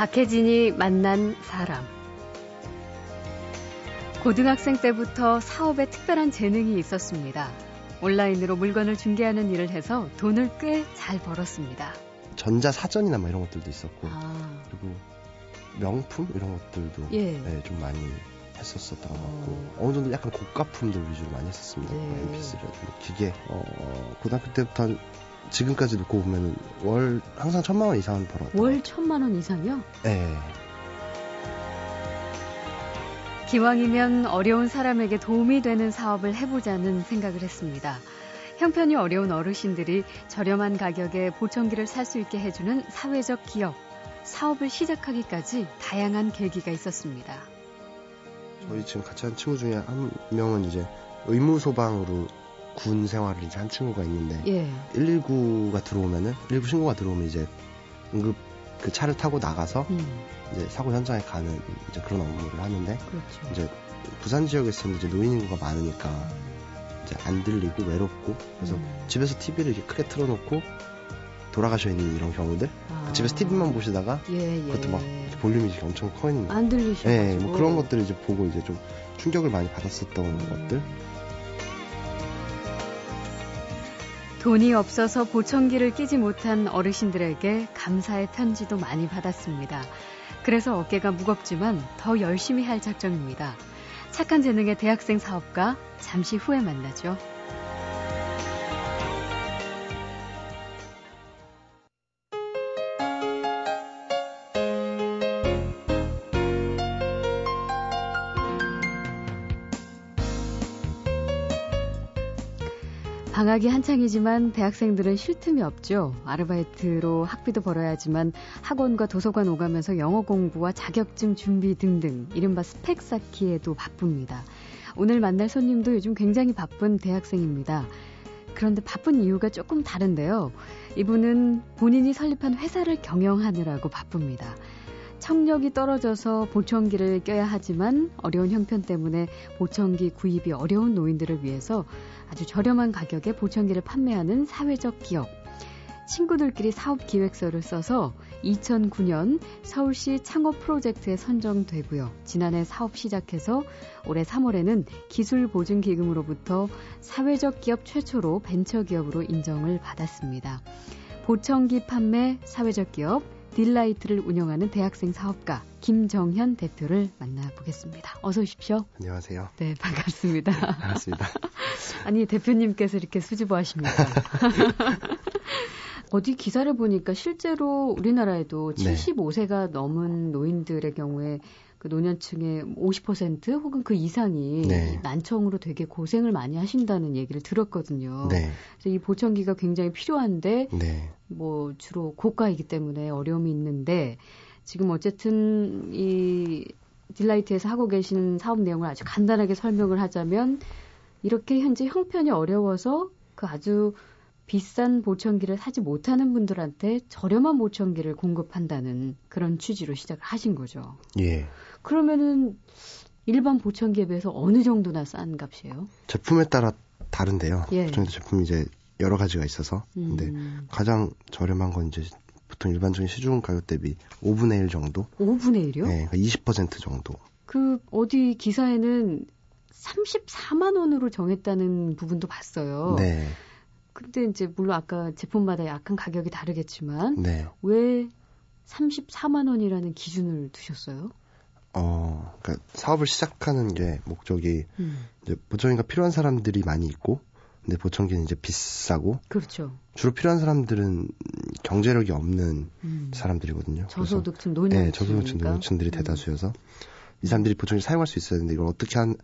박혜진이 만난 사람. 고등학생 때부터 사업에 특별한 재능이 있었습니다. 온라인으로 물건을 중개하는 일을 해서 돈을 꽤 잘 벌었습니다. 전자 사전이나 뭐 이런 것들도 있었고 아, 그리고 명품 이런 것들도 예. 네, 좀 많이 했었었던 것 같고 어. 어느 정도 약간 고가품들 위주로 많이 했었습니다. 네. 뭐 MP3라든지 기계 어, 고등학교 때부터 한 지금까지 놓고 보면 월 항상 천만 원 이상은 벌었던 월 천만 원 이상이요? 네. 기왕이면 어려운 사람에게 도움이 되는 사업을 해보자는 생각을 했습니다. 형편이 어려운 어르신들이 저렴한 가격에 보청기를 살 수 있게 해주는 사회적 기업. 사업을 시작하기까지 다양한 계기가 있었습니다. 저희 지금 같이 한 친구 중에 한 명은 이제 의무 소방으로 군 생활을 이제 한 친구가 있는데 예. 119가 들어오면은 119 신고가 들어오면 이제 응급 그 차를 타고 나가서 음, 이제 사고 현장에 가는 이제 그런 업무를 하는데 그렇죠. 이제 부산 지역에서는 이제 노인 인구가 많으니까 이제 안 들리고 외롭고 그래서 음. 집에서 TV를 이렇게 크게 틀어놓고 돌아가셔 있는 이런 경우들 아. 집에서 TV만 보시다가 예, 예. 그것도 막 볼륨이 이렇게 엄청 커 있는 안 들리시고. 예, 뭐 그런 것들을 이제 보고 이제 좀 충격을 많이 받았었던 것들 돈이 없어서 보청기를 끼지 못한 어르신들에게 감사의 편지도 많이 받았습니다. 그래서 어깨가 무겁지만 더 열심히 할 작정입니다. 착한 재능의 대학생 사업가 잠시 후에 만나죠. 방학이 한창이지만 대학생들은 쉴 틈이 없죠. 아르바이트로 학비도 벌어야 하지만 학원과 도서관 오가면서 영어 공부와 자격증 준비 등등 이른바 스펙 쌓기에도 바쁩니다. 오늘 만날 손님도 요즘 굉장히 바쁜 대학생입니다. 그런데 바쁜 이유가 조금 다른데요. 이분은 본인이 설립한 회사를 경영하느라고 바쁩니다. 청력이 떨어져서 보청기를 껴야 하지만 어려운 형편 때문에 보청기 구입이 어려운 노인들을 위해서 아주 저렴한 가격에 보청기를 판매하는 사회적 기업. 친구들끼리 사업 기획서를 써서 2009년 서울시 창업 프로젝트에 선정되고요. 지난해 사업 시작해서 올해 3월에는 기술 보증 기금으로부터 사회적 기업 최초로 벤처 기업으로 인정을 받았습니다. 보청기 판매 사회적 기업 딜라이트를 운영하는 대학생 사업가 김정현 대표를 만나보겠습니다. 어서 오십시오. 안녕하세요. 네, 반갑습니다. 반갑습니다. 아니, 대표님께서 이렇게 수줍어 하십니까? 어디 기사를 보니까 실제로 우리나라에도 네. 75세가 넘은 노인들의 경우에 그 노년층의 50% 혹은 그 이상이 네. 난청으로 되게 고생을 많이 하신다는 얘기를 들었거든요. 네, 그래서 이 보청기가 굉장히 필요한데 네, 뭐 주로 고가이기 때문에 어려움이 있는데 지금 어쨌든 이 딜라이트에서 하고 계신 사업 내용을 아주 간단하게 설명을 하자면 이렇게 현재 형편이 어려워서 그 아주 비싼 보청기를 사지 못하는 분들한테 저렴한 보청기를 공급한다는 그런 취지로 시작을 하신 거죠. 예. 그러면은 일반 보청기에 비해서 어느 정도나 싼 값이에요? 제품에 따라 다른데요. 예. 보통 제품이 이제 여러 가지가 있어서 근데 음, 가장 저렴한 건 이제 보통 일반적인 시중 가격 대비 5분의 1 정도, 5분의 1이요? 네, 20% 정도. 그 어디 기사에는 34만 원으로 정했다는 부분도 봤어요. 네, 근데 이제 물론 아까 제품마다 약간 가격이 다르겠지만 네. 왜 34만 원이라는 기준을 두셨어요? 어, 그러니까 사업을 시작하는 게 목적이 음, 이제 보청기가 필요한 사람들이 많이 있고, 근데 보청기는 이제 비싸고 그렇죠. 주로 필요한 사람들은 경제력이 없는 음, 사람들이거든요. 저소득층 노년층 네, 저소득층 노년층들이 대다수여서 이 사람들이 보청기 사용할 수 있어야 되는데 이걸 어떻게 한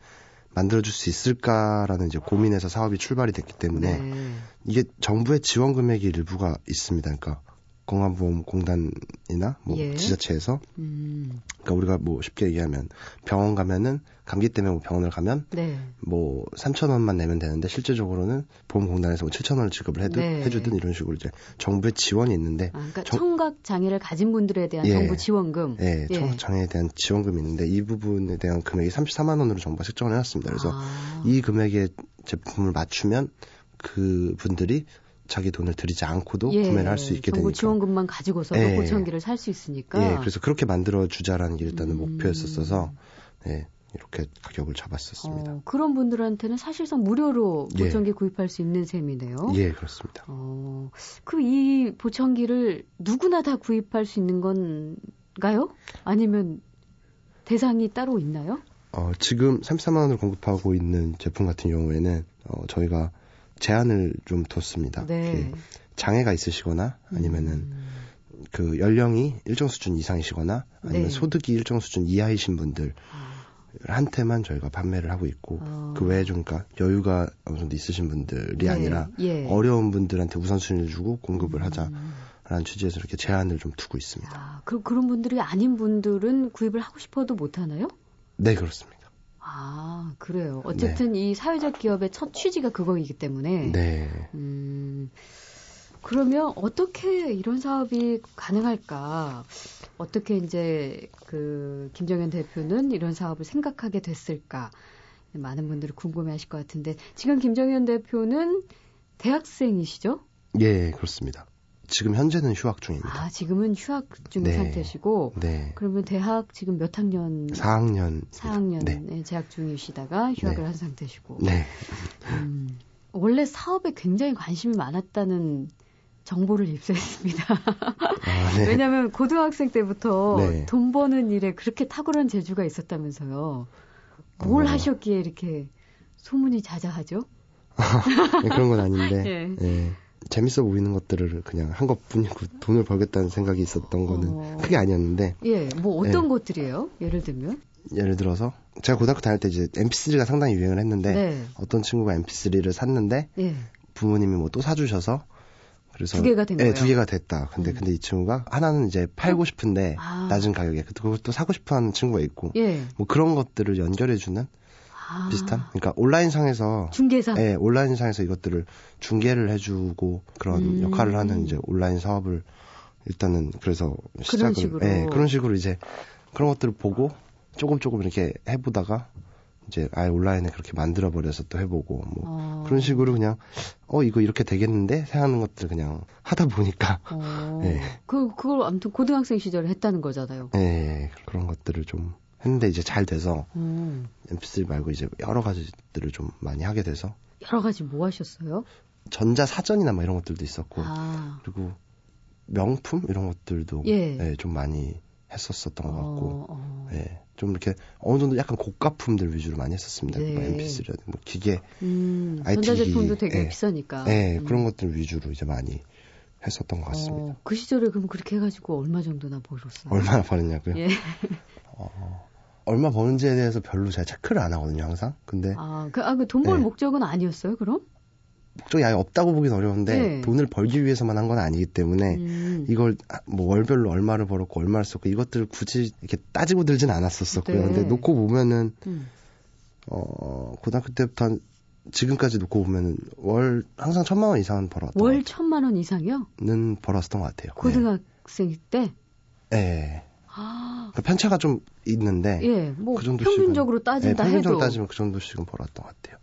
만들어줄 수 있을까라는 이제 고민에서 사업이 출발이 됐기 때문에 네. 이게 정부의 지원 금액이 일부가 있습니다. 그러니까 건강보험공단이나 뭐 예. 지자체에서 음, 그러니까 우리가 뭐 쉽게 얘기하면 병원 가면은 감기 때문에 뭐 병원을 가면 네. 뭐 3천 원만 내면 되는데 실제적으로는 보험공단에서 뭐 7천 원을 지급을 해도 네. 해주든 이런 식으로 이제 정부의 지원이 있는데 아, 그러니까 정- 청각 장애를 가진 분들에 대한 예. 정부 지원금. 예, 예. 청각 장애에 대한 지원금이 있는데 이 부분에 대한 금액이 34만 원으로 정부가 책정을 해놨습니다. 그래서 아, 이 금액의 제품을 맞추면 그 분들이 자기 돈을 들이지 않고도 예, 구매를 할 수 있게 정부 되니까. 지원금만 가지고서 예, 보청기를 살 수 있으니까. 예, 그래서 그렇게 만들어 주자라는 게 일단은 음. 목표였었어서 예, 이렇게 가격을 잡았었습니다. 어, 그런 분들한테는 사실상 무료로 예. 보청기 예. 구입할 수 있는 셈이네요. 예, 그렇습니다. 어, 그 이 보청기를 누구나 다 구입할 수 있는 건가요? 아니면 대상이 따로 있나요? 어, 지금 34만 원을 공급하고 있는 제품 같은 경우에는 어, 저희가 제한을 좀 뒀습니다. 네. 장애가 있으시거나 아니면은 음. 그 연령이 일정 수준 이상이시거나 아니면 네. 소득이 일정 수준 이하이신 분들 아. 한테만 저희가 판매를 하고 있고 아. 그 외에 좀 그러니까 여유가 어느 정도 있으신 분들이 네. 아니라 예. 어려운 분들한테 우선순위를 주고 공급을 음. 하자라는 취지에서 이렇게 제한을 좀 두고 있습니다. 아, 그럼 그런 분들이 아닌 분들은 구입을 하고 싶어도 못 하나요? 네, 그렇습니다. 아, 그래요. 어쨌든 네. 이 사회적 기업의 첫 취지가 그거이기 때문에. 네. 음, 그러면 어떻게 이런 사업이 가능할까? 어떻게 이제 그 김정현 대표는 이런 사업을 생각하게 됐을까? 많은 분들이 궁금해 하실 것 같은데 지금 김정현 대표는 대학생이시죠? 예, 그렇습니다. 지금 현재는 휴학 중입니다. 아, 지금은 휴학 중 네. 상태시고. 네. 그러면 대학 지금 몇 학년? 4학년. 4학년 네. 재학 중이시다가 휴학을 네. 한 상태시고. 네. 음, 원래 사업에 굉장히 관심이 많았다는 정보를 입수했습니다. 아, 네. 왜냐하면 고등학생 때부터 네. 돈 버는 일에 그렇게 탁월한 재주가 있었다면서요. 뭘 어... 하셨기에 이렇게 소문이 자자하죠? 네, 그런 건 아닌데. 예. 예. 재밌어 보이는 것들을 그냥 한 것뿐이고 돈을 벌겠다는 생각이 있었던 거는 어... 크게 아니었는데. 예, 뭐 어떤 예. 것들이에요? 예를 들면? 예를 들어서 제가 고등학교 다닐 때 이제 MP3가 상당히 유행을 했는데 네. 어떤 친구가 MP3를 샀는데 예. 부모님이 뭐 또 사주셔서 그래서 두 개가 된 거예요. 네, 두 개가 됐다. 근데 음. 근데 이 친구가 하나는 이제 팔고 싶은데 아. 낮은 가격에 또 사고 싶어하는 친구가 있고 예. 뭐 그런 것들을 연결해주는 아. 비슷한 그러니까 온라인상에서 중개사 예 온라인상에서 이것들을 중개를 해주고 그런 음. 역할을 하는 이제 온라인 사업을 일단은 그래서 시작을 그런 식으로. 예 그런 식으로 이제 그런 것들을 보고 조금 조금 이렇게 해보다가 이제 아예 온라인에 그렇게 만들어 버려서 또 해보고 뭐 어. 그런 식으로 그냥 어 이거 이렇게 되겠는데 생각하는 것들 그냥 하다 보니까 어. 네. 그 그걸 아무튼 고등학생 시절에 했다는 거잖아요. 네 그런 것들을 좀 했는데 이제 잘 돼서 음. MP3 말고 이제 여러 가지들을 좀 많이 하게 돼서 여러 가지 뭐 하셨어요? 전자 사전이나 뭐 이런 것들도 있었고 아. 그리고 명품 이런 것들도 예. 네, 좀 많이 했었었던 것 같고, 어, 어. 예, 좀 이렇게 어느 정도 약간 고가품들 위주로 많이 했었습니다. 네. 뭐 MP3라든 뭐 기계, 음, IT 전자제품도 되게 예, 비싸니까. 예, 음. 그런 것들 위주로 이제 많이 했었던 것 같습니다. 어, 그 시절에 그럼 그렇게 해가지고 얼마 정도나 벌었어요? 얼마나 벌었냐고요? 예. 어, 얼마 버는지에 대해서 별로 제가 체크를 안 하거든요, 항상. 근데 아, 그, 아, 그 돈벌 네. 목적은 아니었어요, 그럼? 목적이 아예 없다고 보긴 어려운데 네. 돈을 벌기 위해서만 한 건 아니기 때문에 음. 이걸 뭐 월별로 얼마를 벌었고 얼마를 썼고 이것들을 굳이 이렇게 따지고 들진 않았었었고요. 네. 근데 놓고 보면은 음. 어 고등학교 때부터 한 지금까지 놓고 보면은 월 항상 천만 원 이상은 벌었던 월 천만 원 이상이요? 는 벌었던 것 같아요. 고등학생 네. 때? 네. 아. 그 편차가 좀 있는데. 예, 뭐 그 정도씩은, 평균적으로 따진다 네, 평균적으로 해도. 따지면 그 정도씩은 벌었던 것 같아요.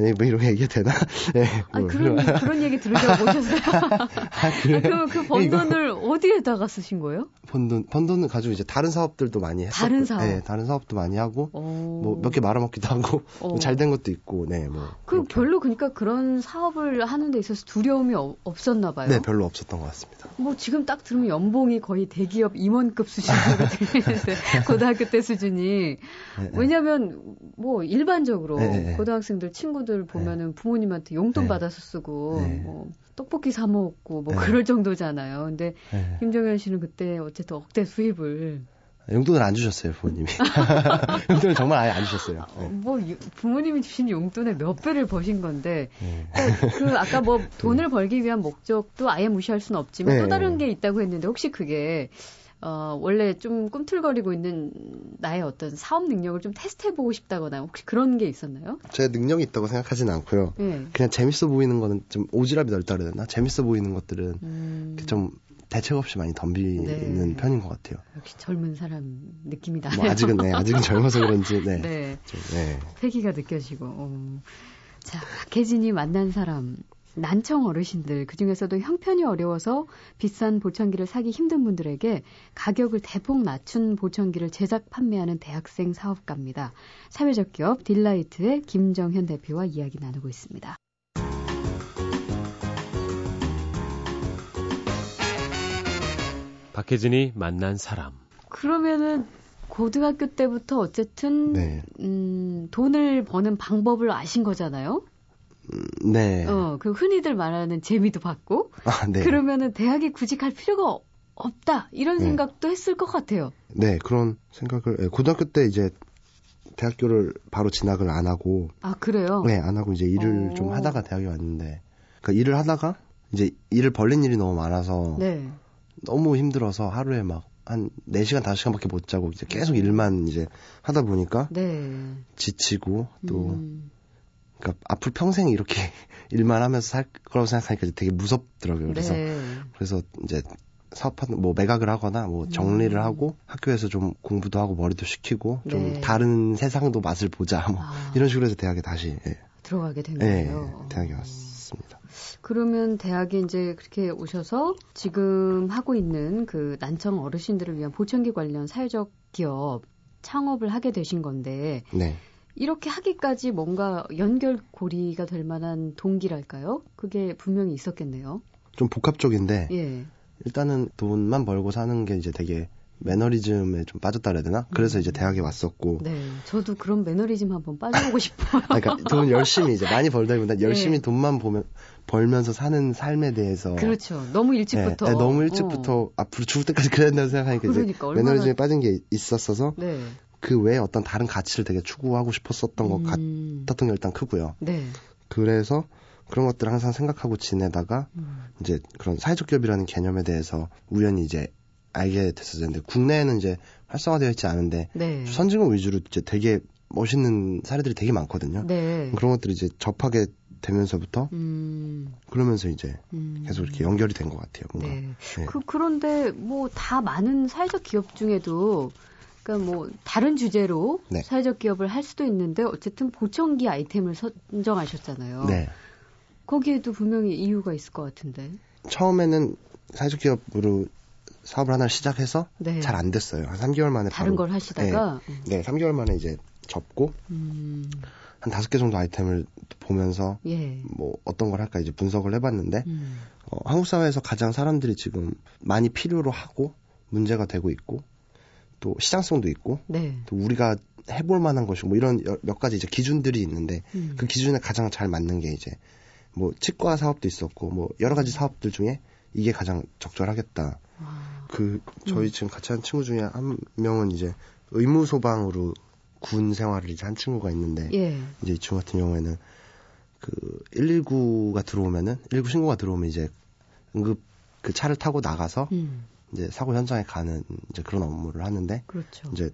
네, 뭐 이런 얘기 되나? 네. 아, 그런, 그런 얘기 들으려고 오셨어요? 아, 그래요? 아, 그럼 그 번 돈을 어디에다가 쓰신 거예요? 번 돈, 번 돈을 가지고 이제 다른 사업들도 많이 했었고. 다른 사업? 네, 다른 사업도 많이 하고, 뭐 몇 개 말아먹기도 하고, 뭐 잘된 것도 있고, 네, 뭐. 그. 별로 그러니까 그런 사업을 하는 데 있어서 두려움이 어, 없었나 봐요. 네, 별로 없었던 것 같습니다. 뭐 지금 딱 들으면 연봉이 거의 대기업 임원급 수준으로 들리는데, 고등학교 때 수준이. 네, 네. 왜냐면, 뭐 일반적으로 네, 네, 네. 고등학생들 친구들 친구들 보면은 네. 부모님한테 용돈 네. 받아서 쓰고 네. 뭐 떡볶이 사 먹고 뭐 네. 그럴 정도잖아요. 근데 네. 김정현 씨는 그때 어쨌든 억대 수입을 용돈을 안 주셨어요, 부모님이. 용돈을 정말 아예 안 주셨어요. 네. 뭐 부모님이 주신 용돈의 몇 배를 버신 건데 네. 그 아까 뭐 돈을 벌기 위한 목적도 아예 무시할 수는 없지만 네. 또 다른 게 있다고 했는데 혹시 그게 어, 원래 좀 꿈틀거리고 있는 나의 어떤 사업 능력을 좀 테스트해보고 싶다거나 혹시 그런 게 있었나요? 제 능력이 있다고 생각하지는 않고요. 네. 그냥 재밌어 보이는 거는 좀 오지랖이 넓다 그래야 되나? 재밌어 보이는 것들은 음... 좀 대책 없이 많이 덤비는 네. 편인 것 같아요. 역시 젊은 사람 느낌이 나요. 뭐 아직은 네, 아직은 젊어서 그런지 네. 네. 좀, 네. 패기가 느껴지고. 어. 자, 박혜진이 만난 사람 난청 어르신들 그중에서도 형편이 어려워서 비싼 보청기를 사기 힘든 분들에게 가격을 대폭 낮춘 보청기를 제작 판매하는 대학생 사업가입니다. 사회적 기업 딜라이트의 김정현 대표와 이야기 나누고 있습니다. 박혜진이 만난 사람. 그러면은 고등학교 때부터 어쨌든 네. 음, 돈을 버는 방법을 아신 거잖아요. 음, 네. 어, 그 흔히들 말하는 재미도 받고. 아, 네. 그러면은 대학에 굳이 갈 필요가 없다 이런 네. 생각도 했을 것 같아요. 네, 그런 생각을 예, 고등학교 때 이제 대학교를 바로 진학을 안 하고. 아 그래요? 네, 안 하고 이제 일을 오. 좀 하다가 대학에 왔는데, 그 일을 하다가 이제 일을 벌린 일이 너무 많아서 네. 너무 힘들어서 하루에 막 한 4시간, 5시간밖에 못 자고 이제 계속 일만 이제 하다 보니까 네. 지치고 또 음. 그러니까 앞으로 평생 이렇게 일만 하면서 살 거라고 생각하니까 되게 무섭더라고요. 그래서 네. 그래서 이제 사업하는 뭐 매각을 하거나 뭐 정리를 음. 하고 학교에서 좀 공부도 하고 머리도 식히고 좀 네. 다른 세상도 맛을 보자 뭐 아. 이런 식으로 해서 대학에 다시 예. 들어가게 된 거예요. 예, 대학에 왔습니다. 그러면 대학에 이제 그렇게 오셔서 지금 하고 있는 그 난청 어르신들을 위한 보청기 관련 사회적 기업 창업을 하게 되신 건데 네. 이렇게 하기까지 뭔가 연결고리가 될 만한 동기랄까요? 그게 분명히 있었겠네요. 좀 복합적인데 예. 일단은 돈만 벌고 사는 게 이제 되게 매너리즘에 좀 빠졌다 그래야 되나? 그래서 음. 이제 대학에 왔었고. 네. 저도 그런 매너리즘 한번 빠져보고 싶어요. 그러니까 돈 열심히 이제 많이 벌다기보다 열심히 네. 돈만 보면 벌면서 사는 삶에 대해서. 그렇죠. 너무 일찍부터. 네, 네, 너무 일찍부터 어. 앞으로 죽을 때까지 그래야 된다고 생각하니까 그러니까, 이제 얼마나... 매너리즘에 빠진 게 있었어서. 네. 그 외에 어떤 다른 가치를 되게 추구하고 싶었었던 것 음. 같았던 게 일단 크고요. 네. 그래서 그런 것들을 항상 생각하고 지내다가 음. 이제 그런 사회적 기업이라는 개념에 대해서 우연히 이제 알게 됐었는데 국내에는 이제 활성화되어 있지 않은데 네. 선진국 위주로 이제 되게 멋있는 사례들이 되게 많거든요. 네. 그런 것들이 이제 접하게 되면서부터 음. 그러면서 이제 음. 계속 이렇게 연결이 된 것 같아요. 뭔가. 네. 네. 그 그런데 뭐 다 많은 사회적 기업 중에도 그러니까 뭐 다른 주제로 네. 사회적 기업을 할 수도 있는데 어쨌든 보청기 아이템을 선정하셨잖아요. 네. 거기에도 분명히 이유가 있을 것 같은데. 처음에는 사회적 기업으로 사업을 하나 시작해서 네. 잘안 됐어요. 한 3개월 만에 다른 바로, 걸 하시다가 네, 네, 3개월 만에 이제 접고 음. 한 다섯 개 정도 아이템을 보면서 예. 뭐 어떤 걸 할까 이제 분석을 해봤는데 음. 어, 한국 사회에서 가장 사람들이 지금 많이 필요로 하고 문제가 되고 있고 또 시장성도 있고 네. 또 우리가 해볼 만한 것이고 뭐 이런 몇 가지 이제 기준들이 있는데 음. 그 기준에 가장 잘 맞는 게 이제 뭐 치과 사업도 있었고 뭐 여러 가지 사업들 중에 이게 가장 적절하겠다. 아. 그 저희 음. 지금 같이 한 친구 중에 한 명은 이제 의무 소방으로 군 생활을 이제 한 친구가 있는데 예. 이제 이 친구 같은 경우에는 그 119가 들어오면은 119 신고가 들어오면 이제 응급 그 차를 타고 나가서 음. 이제 사고 현장에 가는 이제 그런 업무를 하는데 그렇죠. 이제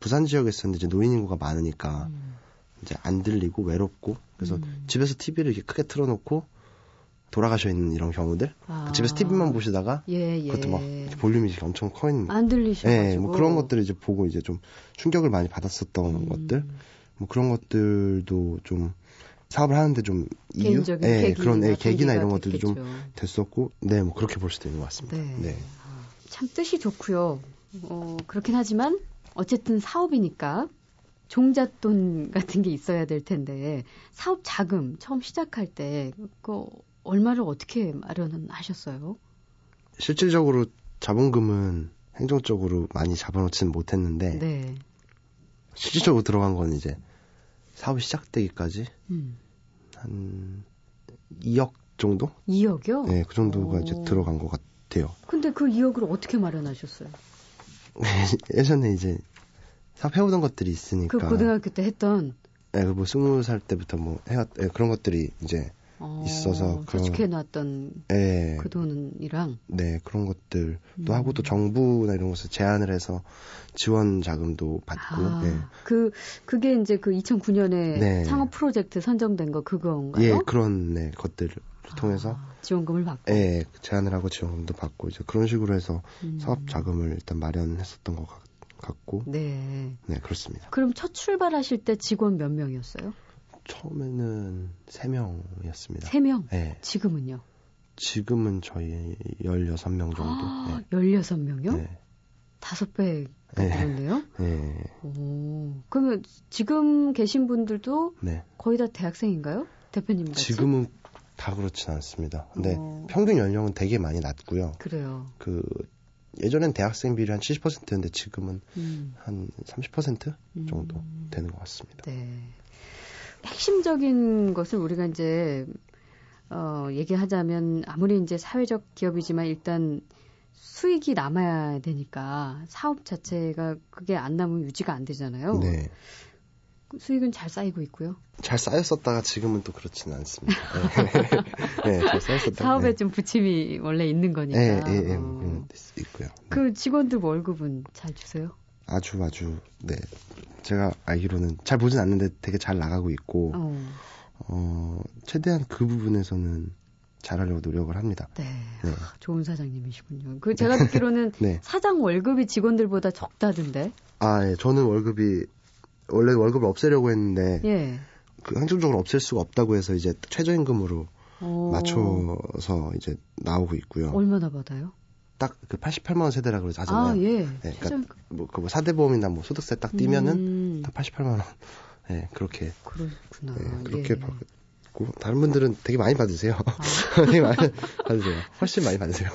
부산 지역에서는 이제 노인 인구가 많으니까 음. 이제 안 들리고 외롭고 그래서 음. 집에서 TV를 이렇게 크게 틀어놓고 돌아가셔 있는 이런 경우들 아. 집에서 TV만 보시다가 예, 예. 그것도 막 볼륨이 엄청 커 있는 안 들리셔 예, 뭐 그런 것들을 이제 보고 이제 좀 충격을 많이 받았었던 음. 것들 뭐 그런 것들도 좀 사업을 하는데 좀 이유, 예, 그런 예, 계기나 이런 것들도 좀 됐었고, 네, 뭐 그렇게 볼 수도 있는 것 같습니다. 네. 네. 참 뜻이 좋고요. 어, 그렇긴 하지만 어쨌든 사업이니까 종잣돈 같은 게 있어야 될 텐데 사업 자금 처음 시작할 때 그 얼마를 어떻게 마련하셨어요? 실질적으로 자본금은 행정적으로 많이 잡아놓지는 못했는데 네. 실질적으로 들어간 건 이제 사업이 시작되기까지 음. 한 2억 정도? 2억이요? 네, 그 정도가 오. 이제 들어간 것 같아요. 근데 그 2억을 어떻게 마련하셨어요? 예전에 이제 사업해오던 것들이 있으니까. 그 고등학교 때 했던. 네, 뭐 스무 살 때부터 뭐 해왔 네, 그런 것들이 이제 어, 있어서 저축해놨던 네, 그 돈이랑 네 그런 것들도 음. 하고 또 정부나 이런 곳에 제안을 해서 지원 자금도 받고 아, 네. 그 그게 이제 그 2009년에 네. 창업 프로젝트 선정된 거 그건가요? 예 그런 네 것들을 통해서 아, 지원금을 받고 예 제안을 하고 지원금도 받고 이제 그런 식으로 해서 음. 사업 자금을 일단 마련했었던 것 같고 네. 네, 그렇습니다. 그럼 첫 출발하실 때 직원 몇 명이었어요? 처음에는 3명이었습니다. 3명? 네. 지금은요? 지금은 저희 16명 정도. 아, 네. 16명이요? 네. 5배 되는데요? 네. 오, 그러면 지금 계신 분들도 네. 거의 다 대학생인가요? 대표님 같이? 지금은 다 그렇진 않습니다. 근데 어. 평균 연령은 되게 많이 낮고요. 그래요. 그 예전엔 대학생 비율이 한 70%였는데 지금은 음. 한30% 정도 음. 되는 것 같습니다. 네. 핵심적인 것을 우리가 이제 어, 얘기하자면 아무리 이제 사회적 기업이지만 일단 수익이 남아야 되니까 사업 자체가 그게 안 남으면 유지가 안 되잖아요. 네. 그 수익은 잘 쌓이고 있고요. 잘 쌓였었다가 지금은 또 그렇지는 않습니다. 네, 잘 쌓였었다. 사업에 네. 좀 부침이 원래 있는 거니까. 네, 네, 네, 어. 있고요. 네. 그 직원들 월급은 잘 주세요? 아주 아주 네. 제가 알기로는 잘 보진 않는데 되게 잘 나가고 있고 어, 어 최대한 그 부분에서는 잘하려고 노력을 합니다. 네. 네. 아, 좋은 사장님이시군요. 그 제가 듣기로는 네. 사장 월급이 직원들보다 적다던데. 아, 예. 저는 월급이 원래 월급을 없애려고 했는데 예. 그 행정적으로 없앨 수가 없다고 해서 이제 최저임금으로 오. 맞춰서 이제 나오고 있고요. 얼마나 받아요? 딱 그 88만 원 세대라 그러죠 하잖아요. 아, 예. 네, 그러니까 뭐그 뭐 사대보험이나 뭐 소득세 딱 띄면은 음. 딱 88만 원. 예, 네, 그렇게. 그렇구나. 네, 그렇게 예. 받 고 다른 분들은 되게 많이 받으세요. 아. 되게 많이 받으세요. 훨씬 많이 받으세요.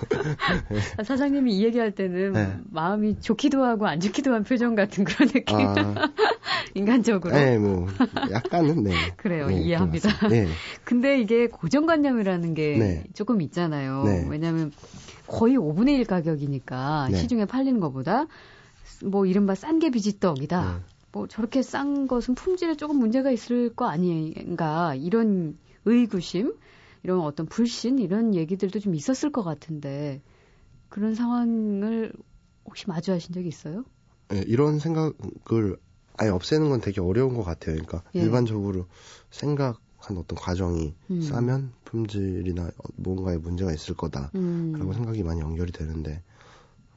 네. 사장님이 이 얘기할 때는 네. 마음이 좋기도 하고 안 좋기도 한 표정 같은 그런 느낌. 아. 인간적으로. 네, 뭐 약간은 네. 그래요. 네, 이해합니다. 네. 근데 이게 고정관념이라는 게 네. 조금 있잖아요. 네. 왜냐하면 거의 5분의 1 가격이니까 네. 시중에 팔리는 것보다 뭐 이른바 싼 게 비지떡이다. 뭐 저렇게 싼 것은 품질에 조금 문제가 있을 거 아닌가 이런 의구심 이런 어떤 불신 이런 얘기들도 좀 있었을 것 같은데 그런 상황을 혹시 마주하신 적이 있어요? 네, 이런 생각을 아예 없애는 건 되게 어려운 것 같아요. 그러니까 예. 일반적으로 생각한 어떤 과정이 음. 싸면 품질이나 뭔가에 문제가 있을 거다라고 음. 생각이 많이 연결이 되는데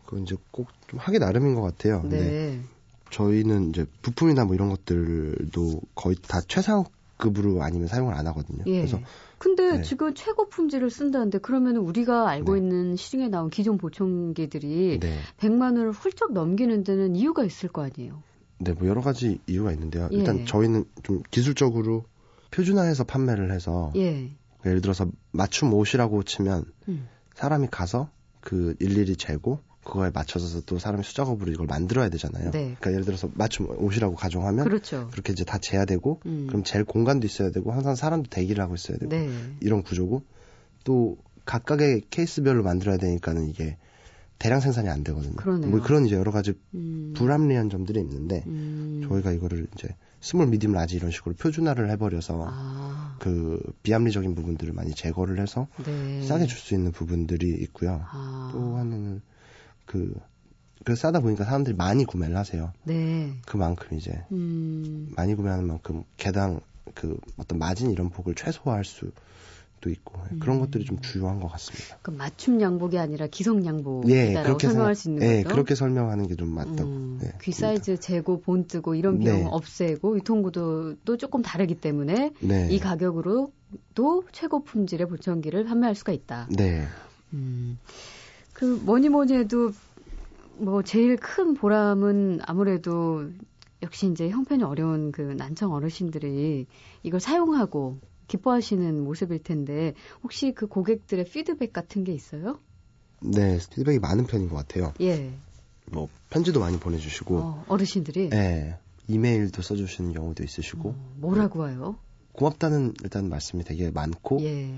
그건 이제 꼭 좀 하기 나름인 것 같아요. 네. 저희는 이제 부품이나 뭐 이런 것들도 거의 다 최상급으로 아니면 사용을 안 하거든요. 예. 그래서 근데 네. 지금 최고 품질을 쓴다는데 그러면 우리가 알고 네. 있는 시중에 나온 기존 보청기들이 네. 100만 원을 훌쩍 넘기는 데는 이유가 있을 거 아니에요. 네, 뭐 여러 가지 이유가 있는데요. 예. 일단 저희는 좀 기술적으로 표준화해서 판매를 해서 예. 예를 들어서 맞춤 옷이라고 치면 음. 사람이 가서 그 일일이 재고 그거에 맞춰서 또 사람이 수작업으로 이걸 만들어야 되잖아요. 네. 그러니까 예를 들어서 맞춤 옷이라고 가정하면 그렇죠. 그렇게 이제 다 재야 되고 음. 그럼 젤 공간도 있어야 되고 항상 사람도 대기를 하고 있어야 되고 네. 이런 구조고 또 각각의 케이스별로 만들어야 되니까는 이게 대량 생산이 안 되거든요. 그러네요. 뭐 그런 이제 여러 가지 음. 불합리한 점들이 있는데 음. 저희가 이거를 이제 small, medium, large 이런 식으로 표준화를 해버려서 아. 그 비합리적인 부분들을 많이 제거를 해서 네. 싸게 줄 수 있는 부분들이 있고요. 아. 또 하나는 그, 그 싸다 보니까 사람들이 많이 구매를 하세요. 네. 그만큼 이제, 음. 많이 구매하는 만큼 개당 그 어떤 마진 이런 폭을 최소화할 수 도 있고 음. 그런 것들이 좀 중요한 것 같습니다. 그 맞춤 양복이 아니라 기성 양복이라고 예, 그렇게 설명할 수 있는 예, 거죠. 그렇게 설명하는 게 좀 맞다고. 음, 네, 귀 사이즈 재고 본 뜨고 이런 비용 네. 없애고 유통구도도 조금 다르기 때문에 네. 이 가격으로도 최고 품질의 보청기를 판매할 수가 있다. 네. 음. 그 뭐니 뭐니 해도 뭐 제일 큰 보람은 아무래도 역시 이제 형편이 어려운 그 난청 어르신들이 이걸 사용하고 기뻐하시는 모습일 텐데 혹시 그 고객들의 피드백 같은 게 있어요? 네, 피드백이 많은 편인 것 같아요. 예. 뭐 편지도 많이 보내주시고 어, 어르신들이 네, 이메일도 써주시는 경우도 있으시고 어, 뭐라고 와요? 고맙다는 일단 말씀이 되게 많고 예.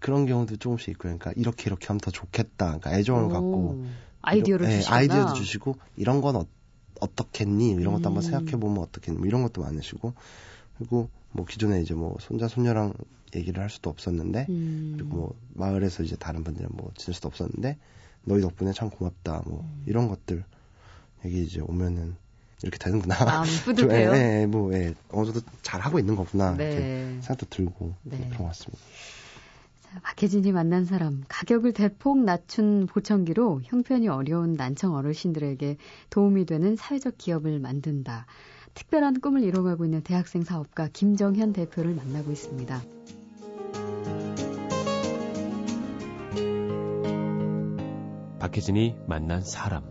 그런 경우도 조금씩 있고 그러니까 이렇게 이렇게 하면 더 좋겠다. 그러니까 애정을 오, 갖고 아이디어를 주시고 네, 아이디어도 주시고 이런 건 어, 어떻겠니? 이런 것도 음. 한번 생각해 보면 어떻겠니? 뭐 이런 것도 많으시고 그리고 뭐 기존에 이제 뭐 손자 손녀랑 얘기를 할 수도 없었는데 음. 그리고 뭐 마을에서 이제 다른 분들은 뭐 지낼 수도 없었는데 너희 덕분에 참 고맙다. 뭐 음. 이런 것들 여기 이제 오면은 이렇게 되는구나. 아, 뿌듯해요. 예, 예, 뭐, 예, 어느 정도 잘 하고 있는 거구나. 네. 이렇게 생각도 들고 네. 그런 것 같습니다. 박혜진이 만난 사람, 가격을 대폭 낮춘 보청기로 형편이 어려운 난청 어르신들에게 도움이 되는 사회적 기업을 만든다. 특별한 꿈을 이뤄가고 있는 대학생 사업가 김정현 대표를 만나고 있습니다. 박혜진이 만난 사람.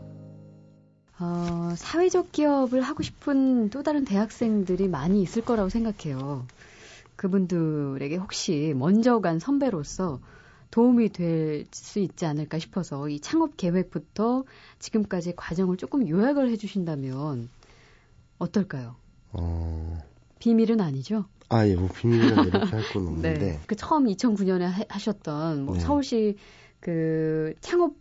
어, 사회적 기업을 하고 싶은 또 다른 대학생들이 많이 있을 거라고 생각해요. 그분들에게 혹시 먼저 간 선배로서 도움이 될 수 있지 않을까 싶어서 이 창업 계획부터 지금까지 과정을 조금 요약을 해주신다면 어떨까요? 어... 비밀은 아니죠? 아, 예, 뭐 비밀이란 이렇게 할 건 없는데. 네. 그 처음 2009년에 하, 셨던뭐 네. 서울시 그 창업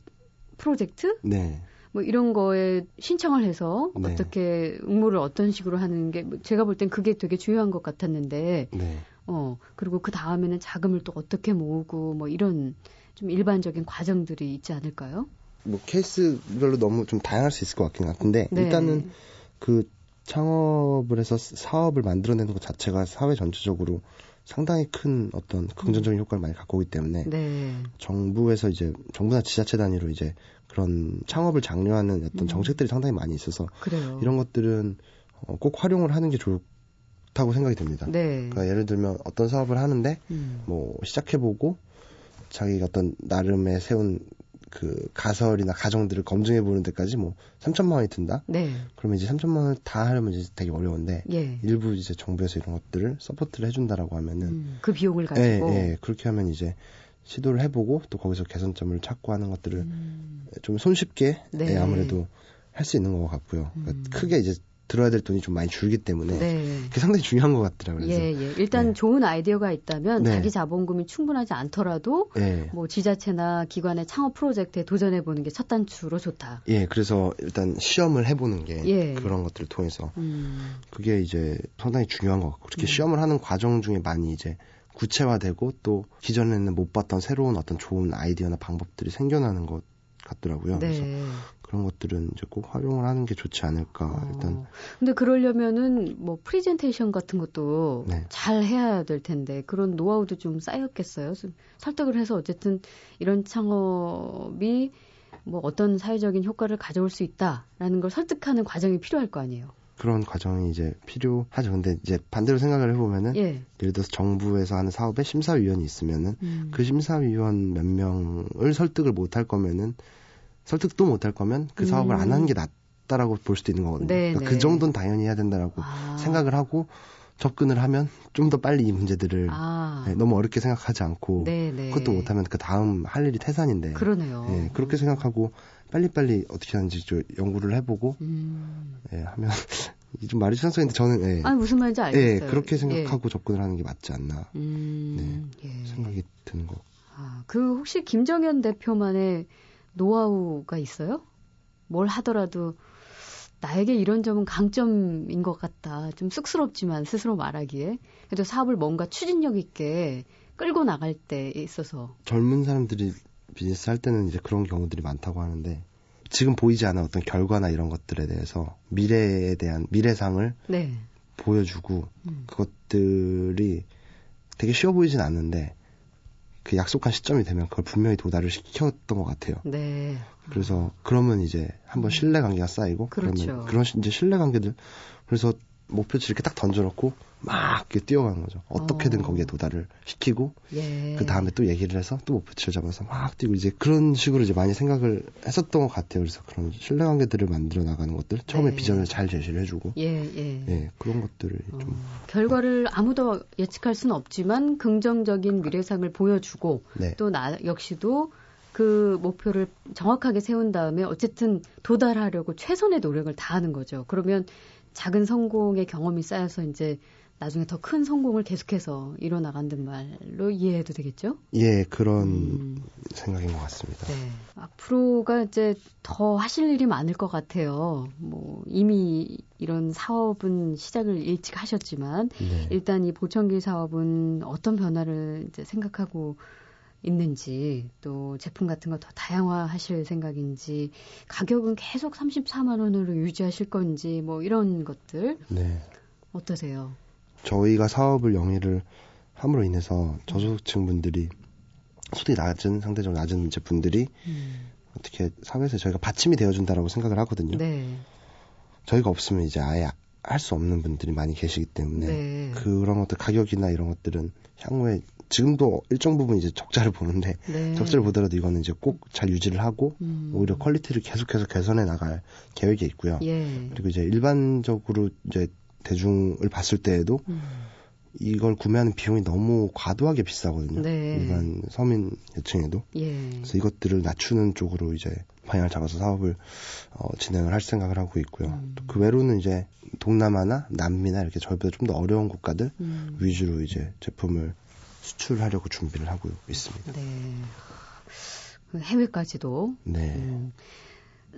프로젝트? 네. 뭐 이런 거에 신청을 해서 네. 어떻게 응모를 어떤 식으로 하는 게뭐 제가 볼 땐 그게 되게 중요한 것 같았는데 네. 어 그리고 그 다음에는 자금을 또 어떻게 모으고 뭐 이런 좀 일반적인 과정들이 있지 않을까요? 뭐 케이스별로 너무 좀 다양할 수 있을 것 같긴 한데 네. 일단은 그 창업을 해서 사업을 만들어내는 것 자체가 사회 전체적으로 상당히 큰 어떤 긍정적인 효과를 많이 갖고 오기 때문에 네. 정부에서 이제 정부나 지자체 단위로 이제 그런 창업을 장려하는 어떤 음. 정책들이 상당히 많이 있어서 그래요. 이런 것들은 어, 꼭 활용을 하는 게 좋다고 생각이 됩니다. 네. 그러니까 예를 들면 어떤 사업을 하는데 음. 뭐 시작해보고 자기가 어떤 나름의 세운 그 가설이나 가정들을 검증해 보는 데까지 뭐 3천만 원이 든다. 네. 그러면 이제 3천만 원을 다 하려면 이제 되게 어려운데 예. 일부 이제 정부에서 이런 것들을 support를 해준다라고 하면은 음, 그 비용을 가지고 예, 예, 그렇게 하면 이제 시도를 해보고 또 거기서 개선점을 찾고 하는 것들을 음. 좀 손쉽게 네. 예, 아무래도 할 수 있는 것 같고요. 그러니까 음. 크게 이제 들어야 될 돈이 좀 많이 줄기 때문에 네. 그게 상당히 중요한 것 같더라고요. 예, 예. 일단 네. 좋은 아이디어가 있다면 네. 자기 자본금이 충분하지 않더라도 네. 뭐 지자체나 기관의 창업 프로젝트에 도전해 보는 게 첫 단추로 좋다. 예, 그래서 일단 시험을 해보는 게 예. 그런 것들을 통해서 음. 그게 이제 상당히 중요한 것 같고 그렇게 음. 시험을 하는 과정 중에 많이 이제 구체화되고 또 기존에는 못 봤던 새로운 어떤 좋은 아이디어나 방법들이 생겨나는 것 같더라고요. 네. 그래서 그런 것들은 이제 꼭 활용을 하는 게 좋지 않을까 어. 일단. 근데 그러려면은 뭐 프리젠테이션 같은 것도 네. 잘 해야 될 텐데 그런 노하우도 좀 쌓였겠어요. 설득을 해서 어쨌든 이런 창업이 뭐 어떤 사회적인 효과를 가져올 수 있다라는 걸 설득하는 과정이 필요할 거 아니에요. 그런 과정이 이제 필요하죠. 근데 이제 반대로 생각을 해보면은 예. 를 들어서 정부에서 하는 사업에 심사위원이 있으면은 음. 그 심사위원 몇 명을 설득을 못 할 거면은 설득도 못 할 거면 그 사업을 음. 안 하는 게 낫다라고 볼 수도 있는 거거든요. 네, 그러니까 그 네. 정도는 당연히 해야 된다라고 아. 생각을 하고 접근을 하면 좀 더 빨리 이 문제들을 아. 네, 너무 어렵게 생각하지 않고 네, 네. 그것도 못하면 그 다음 할 일이 태산인데 그러네요. 네, 그렇게 생각하고 빨리빨리 어떻게 하는지 좀 연구를 해보고 음. 예, 하면 좀 말이 상상인데 저는 예. 아 무슨 말인지 알겠어요. 예, 그렇게 생각하고 예. 접근을 하는 게 맞지 않나 음, 네, 예. 생각이 드는 거. 아, 그 혹시 김정현 대표만의 노하우가 있어요? 뭘 하더라도 나에게 이런 점은 강점인 것 같다. 좀 쑥스럽지만 스스로 말하기에. 그래도 사업을 뭔가 추진력 있게 끌고 나갈 때 있어서. 젊은 사람들이 비즈니스 할 때는 이제 그런 경우들이 많다고 하는데 지금 보이지 않은 어떤 결과나 이런 것들에 대해서 미래에 대한 미래상을 네. 보여주고 음. 그것들이 되게 쉬워 보이진 않는데 그 약속한 시점이 되면 그걸 분명히 도달을 시켰던 것 같아요. 네. 그래서 그러면 이제 한번 음. 신뢰 관계가 쌓이고 그렇죠. 그러면 그런 이제 신뢰 관계들 그래서 목표치 이렇게 딱 던져놓고 막 이렇게 뛰어가는 거죠. 어떻게든 어. 거기에 도달을 시키고 예. 그 다음에 또 얘기를 해서 또 목표치를 잡아서 막 뛰고 이제 그런 식으로 이제 많이 생각을 했었던 것 같아요. 그래서 그런 신뢰관계들을 만들어 나가는 것들 처음에 네. 비전을 잘 제시를 해주고 예, 예. 예 그런 것들을 어. 좀 결과를 아무도 예측할 수는 없지만 긍정적인 미래상을 보여주고 네. 또나 역시도 그 목표를 정확하게 세운 다음에 어쨌든 도달하려고 최선의 노력을 다하는 거죠. 그러면 작은 성공의 경험이 쌓여서 이제 나중에 더 큰 성공을 계속해서 이뤄나간단 말로 이해해도 되겠죠? 예, 그런 음. 생각인 것 같습니다. 네. 앞으로가 이제 더 하실 일이 많을 것 같아요. 뭐, 이미 이런 사업은 시작을 일찍 하셨지만, 네. 일단 이 보청기 사업은 어떤 변화를 이제 생각하고 있는지 또 제품 같은 거 더 다양화 하실 생각인지 가격은 계속 34만 원으로 유지하실 건지 뭐 이런 것들 네. 어떠세요? 저희가 사업을 영위를 함으로 인해서 저소득층 분들이 소득이 낮은 상대적으로 낮은 이제 분들이 음. 어떻게 사회에서 저희가 받침이 되어준다라고 생각을 하거든요. 네. 저희가 없으면 이제 아예 할 수 없는 분들이 많이 계시기 때문에 네. 그런 것들 가격이나 이런 것들은 향후에 지금도 일정 부분 이제 적자를 보는데 네. 적자를 보더라도 이거는 이제 꼭 잘 유지를 하고 음. 오히려 quality를 계속해서 개선해 나갈 계획이 있고요. 예. 그리고 이제 일반적으로 이제 대중을 봤을 때에도 음. 이걸 구매하는 비용이 너무 과도하게 비싸거든요. 네. 일반 서민 계층에도. 예. 그래서 이것들을 낮추는 쪽으로 이제 방향을 잡아서 사업을 어, 진행을 할 생각을 하고 있고요. 음. 그 외로는 이제 동남아나 남미나 이렇게 저희보다 좀 더 어려운 국가들 음. 위주로 이제 제품을 수출하려고 준비를 하고 있습니다. 네. 그 해외까지도. 네. 음.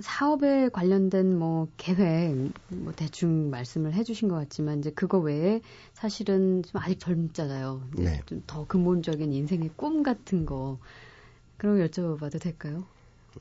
사업에 관련된 뭐 계획 뭐 대충 말씀을 해주신 것 같지만 이제 그거 외에 사실은 좀 아직 젊잖아요. 네. 좀 더 근본적인 인생의 꿈 같은 거 그런 거 여쭤봐도 될까요?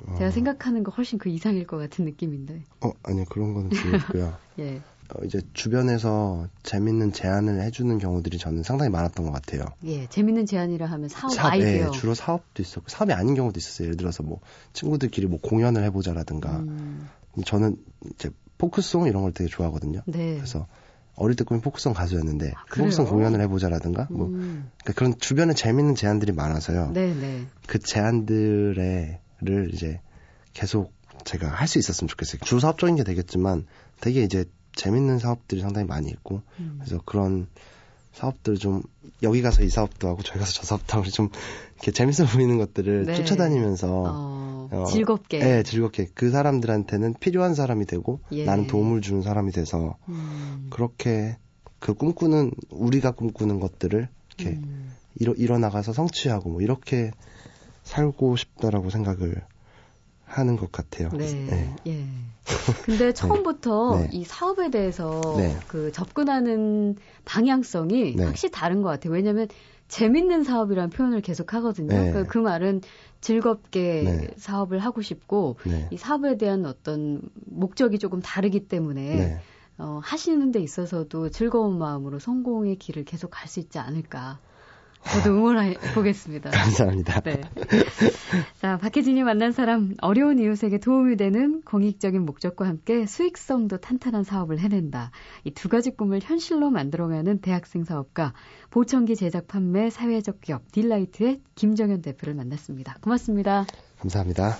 어... 제가 생각하는 거 훨씬 그 이상일 것 같은 느낌인데. 어 아니요 그런 거는 아니고요. 예. 어, 이제 주변에서 재밌는 제안을 해주는 경우들이 저는 상당히 많았던 것 같아요. 예, 재밌는 제안이라 하면 사업, 사업 아이디어. 예, 주로 사업도 있었고 사업이 아닌 경우도 있었어요. 예를 들어서 뭐 친구들끼리 뭐 공연을 해보자라든가. 음. 저는 이제 포크송 이런 걸 되게 좋아하거든요. 네. 그래서 어릴 때 꿈이 포크송 가수였는데 아, 그 포크송 공연을 해보자라든가 뭐 음. 그러니까 그런 주변에 재밌는 제안들이 많아서요. 네, 네. 그 제안들을 이제 계속 제가 할 수 있었으면 좋겠어요. 주 사업적인 게 되겠지만 되게 이제 재밌는 사업들이 상당히 많이 있고 음. 그래서 그런 사업들 좀 여기 가서 이 사업도 하고 저기 가서 저 사업도 하고 좀 이렇게 재밌어 보이는 것들을 네. 쫓아다니면서 어, 어, 즐겁게 네, 즐겁게 그 사람들한테는 필요한 사람이 되고 예. 나는 도움을 주는 사람이 돼서 음. 그렇게 그 꿈꾸는 우리가 꿈꾸는 것들을 이렇게 음. 일어, 일어나가서 성취하고 뭐 이렇게 살고 싶다라고 생각을 하는 것 같아요. 네. 네. 예. 근데 네. 처음부터 네. 이 사업에 대해서 네. 그 접근하는 방향성이 네. 확실히 다른 것 같아요. 왜냐하면 재밌는 사업이라는 표현을 계속 하거든요. 네. 그, 그 말은 즐겁게 사업을 하고 싶고 이 사업에 대한 어떤 목적이 조금 다르기 때문에 어, 하시는 데 있어서도 즐거운 마음으로 성공의 길을 계속 갈 수 있지 않을까. 저도 응원해 보겠습니다. 감사합니다. 네. 자, 박혜진이 만난 사람 어려운 이웃에게 도움이 되는 공익적인 목적과 함께 수익성도 탄탄한 사업을 해낸다. 이 두 가지 꿈을 현실로 만들어가는 대학생 사업가 보청기 제작 판매 사회적 기업 딜라이트의 김정현 대표를 만났습니다. 고맙습니다. 감사합니다.